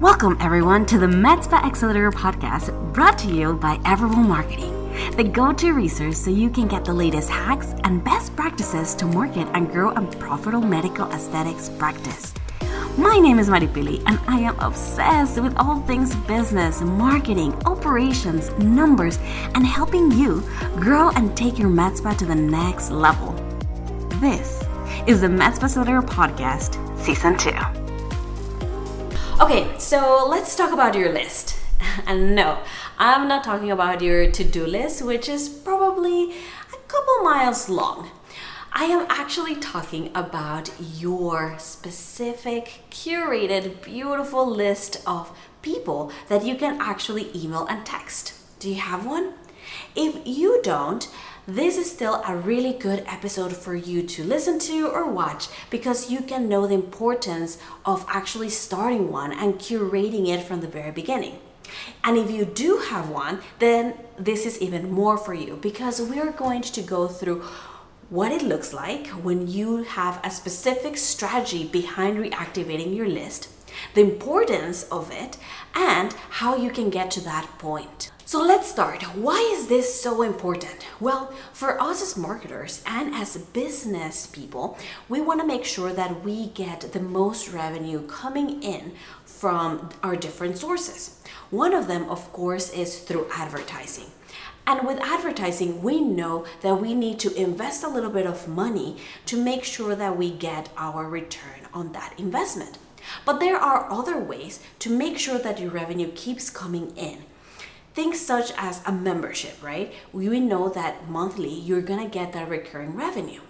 Welcome, everyone, to the MedSpa Accelerator podcast brought to you by Everwell Marketing, the go to resource so you can get the latest hacks and best practices to market and grow a profitable medical aesthetics practice. My name is Maripili, and I am obsessed with all things business, marketing, operations, numbers, and helping you grow and take your med spa to the next level. This is the Med Spa Accelerator Podcast, Season 2. Okay, so let's talk about your list. And no, I'm not talking about your to do list, which is probably a couple miles long. I am actually talking about your specific, curated, beautiful list of people that you can actually email and text. Do you have one? If you don't, this is still a really good episode for you to listen to or watch because you can know the importance of actually starting one and curating it from the very beginning. And if you do have one, then this is even more for you because we're going to go through what it looks like when you have a specific strategy behind reactivating your list, the importance of it, and how you can get to that point. So let's start. Why is this so important? Well, for us as marketers and as business people, we want to make sure that we get the most revenue coming in from our different sources. One of them, of course, is through advertising. And with advertising, we know that we need to invest a little bit of money to make sure that we get our return on that investment. But there are other ways to make sure that your revenue keeps coming in things such as a membership, right? We know that monthly you're gonna get that recurring revenue.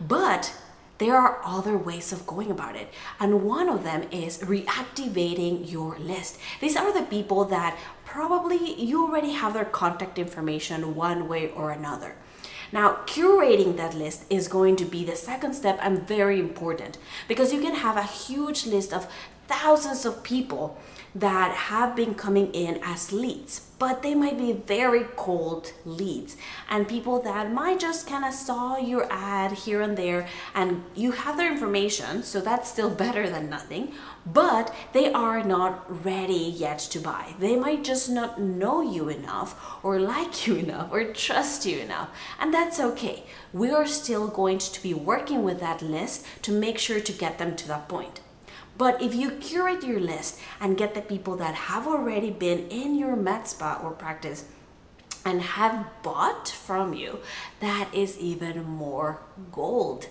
But there are other ways of going about it. And one of them is reactivating your list. These are the people that probably you already have their contact information one way or another. Now, curating that list is going to be the second step and very important because you can have a huge list of thousands of people that have been coming in as leads, but they might be very cold leads and people that might just kind of saw your ad here and there and you have their information, so that's still better than nothing, but they are not ready yet to buy. They might just not know you enough or like you enough or trust you enough, and that's okay. We are still going to be working with that list to make sure to get them to that point. But if you curate your list and get the people that have already been in your med spa or practice and have bought from you, that is even more gold.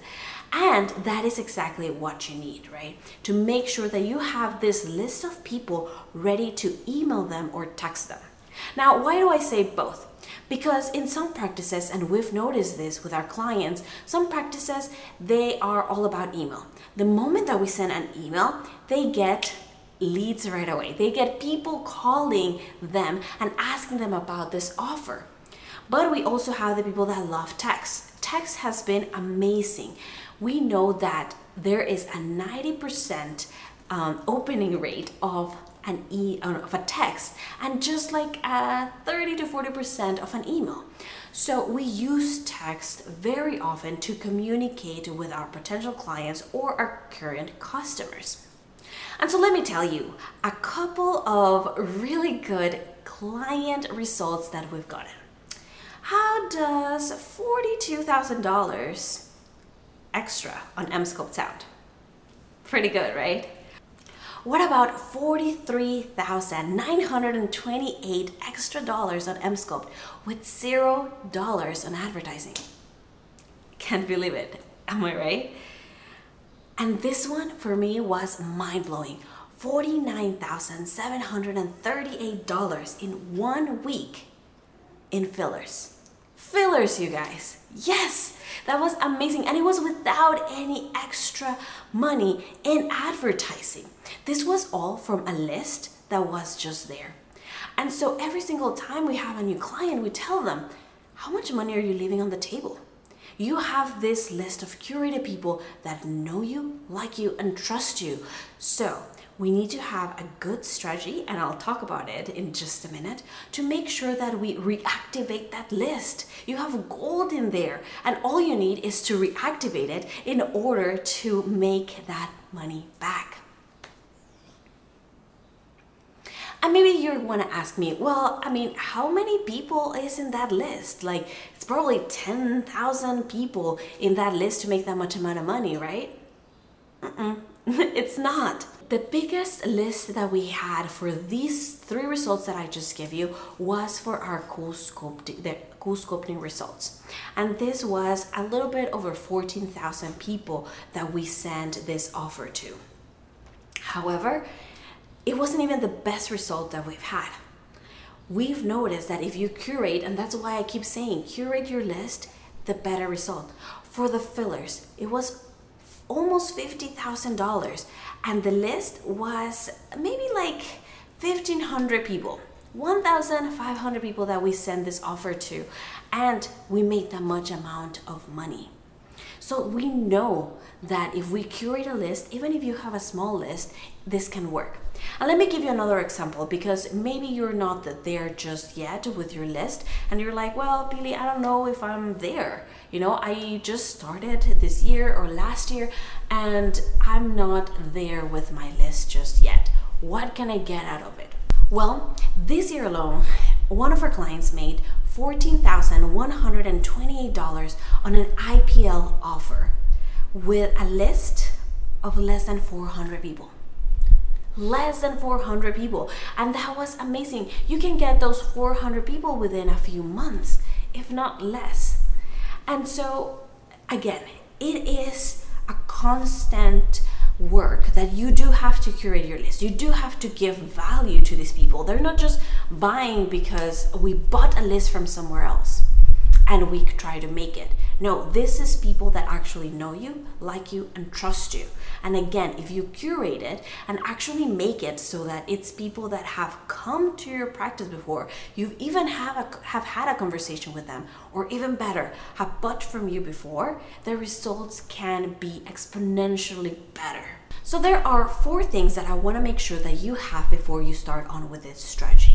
And that is exactly what you need, right? To make sure that you have this list of people ready to email them or text them. Now, why do I say both? Because in some practices, and we've noticed this with our clients, some practices, they are all about email. The moment that we send an email, they get leads right away. They get people calling them and asking them about this offer. But we also have the people that love text. Text has been amazing. We know that there is a 90% um, opening rate of an e uh, of a text and just like a 30 to 40 percent of an email. So we use text very often to communicate with our potential clients or our current customers. And so let me tell you a couple of really good client results that we've gotten. How does $42,000 extra on Emsculpt sound? Pretty good right what about 43,928 extra dollars on Emsculpt with zero dollars on advertising? Can't believe it. Am I right? And this one for me was mind blowing. $49,738 in one week in fillers. Fillers, you guys. Yes, that was amazing. And it was without any extra money in advertising. This was all from a list that was just there. And so every single time we have a new client, we tell them, how much money are you leaving on the table? You have this list of curated people that know you, like you, and trust you. So we need to have a good strategy, and I'll talk about it in just a minute, to make sure that we reactivate that list. You have gold in there, and all you need is to reactivate it in order to make that money back. And maybe you want to ask me, well, I mean, how many people is in that list? Like, it's probably 10,000 people in that list to make that much amount of money, right? Mm-mm. it's not. The biggest list that we had for these three results that I just gave you was for our CoolSculpting, the CoolSculpting results. And this was a little bit over 14,000 people that we sent this offer to. However, it wasn't even the best result that we've had. We've noticed that if you curate, and that's why I keep saying curate your list, the better result. For the fillers, it was almost $50,000 and the list was maybe like 1500 people 1500 people that we sent this offer to and we made that much amount of money. So we know that if we curate a list even if you have a small list this can work Uh, let me give you another example because maybe you're not there just yet with your list and you're like well Pili i don't know if i'm there. You know i just started this year or last year and i'm not there with my list just yet. What can i get out of it? Well this year alone one of our clients made $14,128 on an IPL offer with a list of less than 400 people less than 400 people and that was amazing you can get those 400 people within a few months if not less and so again it is a constant work that you do have to curate your list. You do have to give value to these people. They're not just buying because we bought a list from somewhere else and we try to make it. No, this is people that actually know you, like you, and trust you. And again, if you curate it and actually make it so that it's people that have come to your practice before, you've even have a, have had a conversation with them, or even better, have bought from you before, the results can be exponentially better. So there are four things that I want to make sure that you have before you start on with this strategy.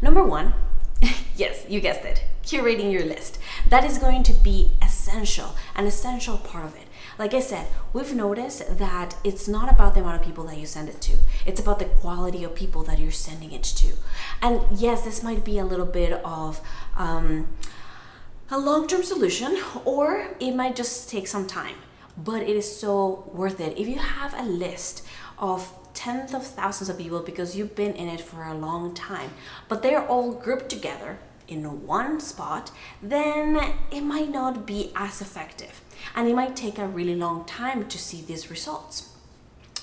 Number one, yes, you guessed it, curating your list. That is going to be essential, an essential part of it. Like I said, we've noticed that it's not about the amount of people that you send it to. It's about the quality of people that you're sending it to. And yes, this might be a little bit of um, a long-term solution, or it might just take some time. But it is so worth it. If you have a list of tens of thousands of people because you've been in it for a long time, but they're all grouped together in one spot, then it might not be as effective and it might take a really long time to see these results.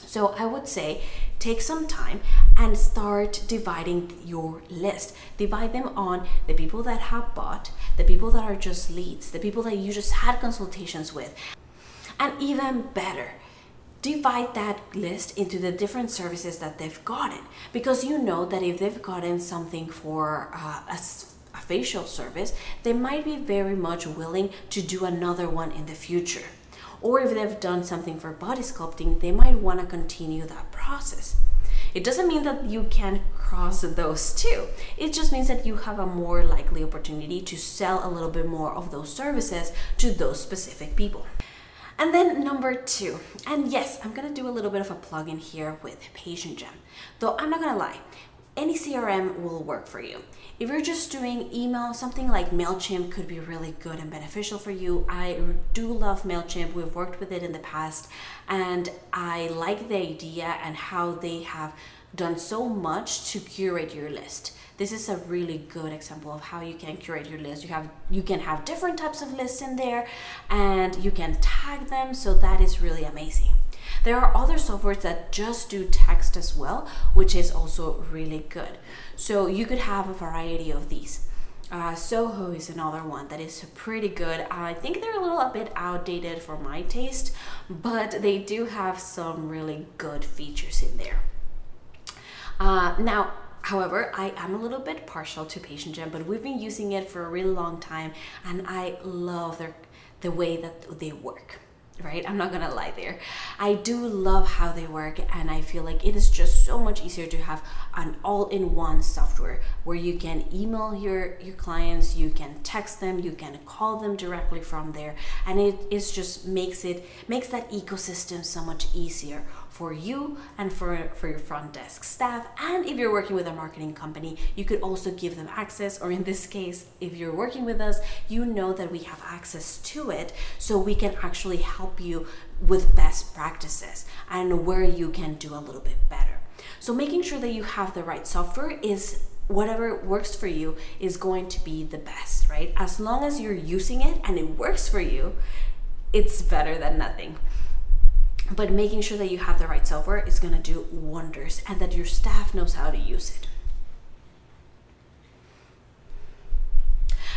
So I would say take some time and start dividing your list. Divide them on the people that have bought, the people that are just leads, the people that you just had consultations with. And even better, divide that list into the different services that they've gotten because you know that if they've gotten something for uh, a, a facial service they might be very much willing to do another one in the future or if they've done something for body sculpting they might want to continue that process it doesn't mean that you can cross those two. It just means that you have a more likely opportunity to sell a little bit more of those services to those specific people. And then number two, and yes, I'm gonna do a little bit of a plug-in here with PatientGem, Though I'm not gonna lie, any CRM will work for you. If you're just doing email, something like MailChimp could be really good and beneficial for you. I do love MailChimp. We've worked with it in the past and I like the idea and how they have done so much to curate your list. This is a really good example of how you can curate your list. You have you can have different types of lists in there and you can tag them so that is really amazing. There are other softwares that just do text as well which is also really good. So you could have a variety of these. Uh, Zoho is another one that is pretty good. I think they're a little a bit outdated for my taste, but they do have some really good features in there. Uh, now, However, I am a little bit partial to PatientGem, but we've been using it for a really long time and I love their, the way that they work right? I'm not gonna lie there. I do love how they work and I feel like it is just so much easier to have an all-in-one software where you can email your, your clients, you can text them, you can call them directly from there and it is just makes it makes that ecosystem so much easier for you and for, for your front desk staff. And if you're working with a marketing company, you could also give them access, or in this case, if you're working with us, you know that we have access to it so we can actually help you with best practices and where you can do a little bit better. So making sure that you have the right software is whatever works for you is going to be the best, right? As long as you're using it and it works for you, it's better than nothing. But making sure that you have the right software is going to do wonders and that your staff knows how to use it.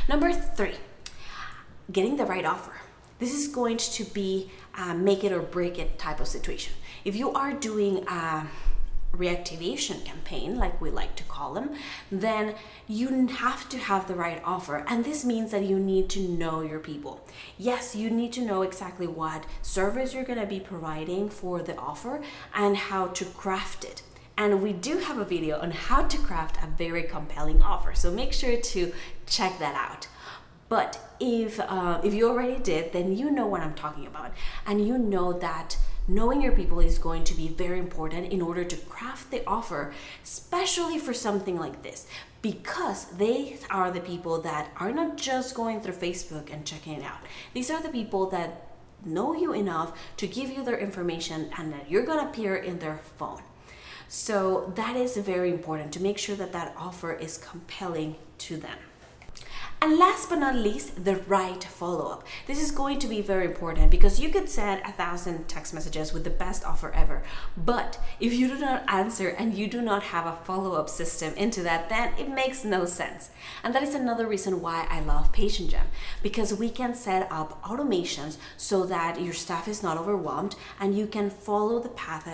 Number three, getting the right offer. This is going to be a make it or break it type of situation. If you are doing a reactivation campaign, like we like to call them, then you have to have the right offer. And this means that you need to know your people. Yes, you need to know exactly what service you're going to be providing for the offer and how to craft it. And we do have a video on how to craft a very compelling offer. So make sure to check that out. But if uh, if you already did, then you know what I'm talking about, and you know that knowing your people is going to be very important in order to craft the offer, especially for something like this, because they are the people that are not just going through Facebook and checking it out. These are the people that know you enough to give you their information and that you're going to appear in their phone. So that is very important to make sure that that offer is compelling to them. And last but not least, the right follow up. This is going to be very important because you could send a thousand text messages with the best offer ever. But if you do not answer and you do not have a follow up system into that, then it makes no sense. And that is another reason why I love PatientGem because we can set up automations so that your staff is not overwhelmed and you can follow the path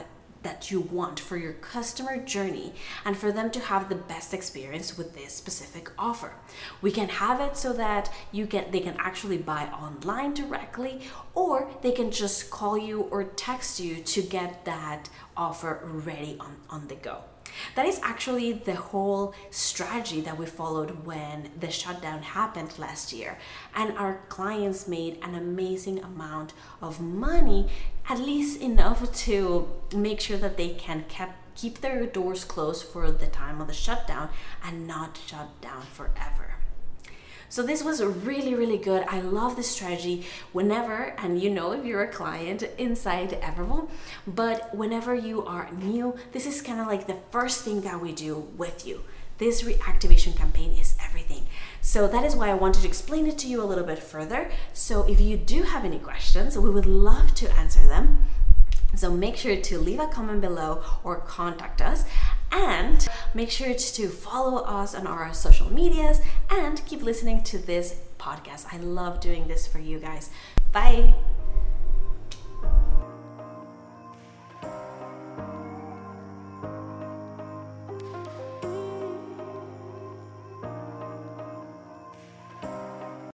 that you want for your customer journey and for them to have the best experience with this specific offer. We can have it so that you get they can actually buy online directly or they can just call you or text you to get that offer ready on, on the go. That is actually the whole strategy that we followed when the shutdown happened last year. And our clients made an amazing amount of money, at least enough to make sure that they can keep keep their doors closed for the time of the shutdown and not shut down forever. So this was really, really good. I love this strategy whenever, and you know if you're a client inside Everwell, but whenever you are new, this is kind of like the first thing that we do with you. This reactivation campaign is everything. So that is why I wanted to explain it to you a little bit further. So if you do have any questions, we would love to answer them. So make sure to leave a comment below or contact us and make sure to follow us on our social medias and keep listening to this podcast. I love doing this for you guys. Bye.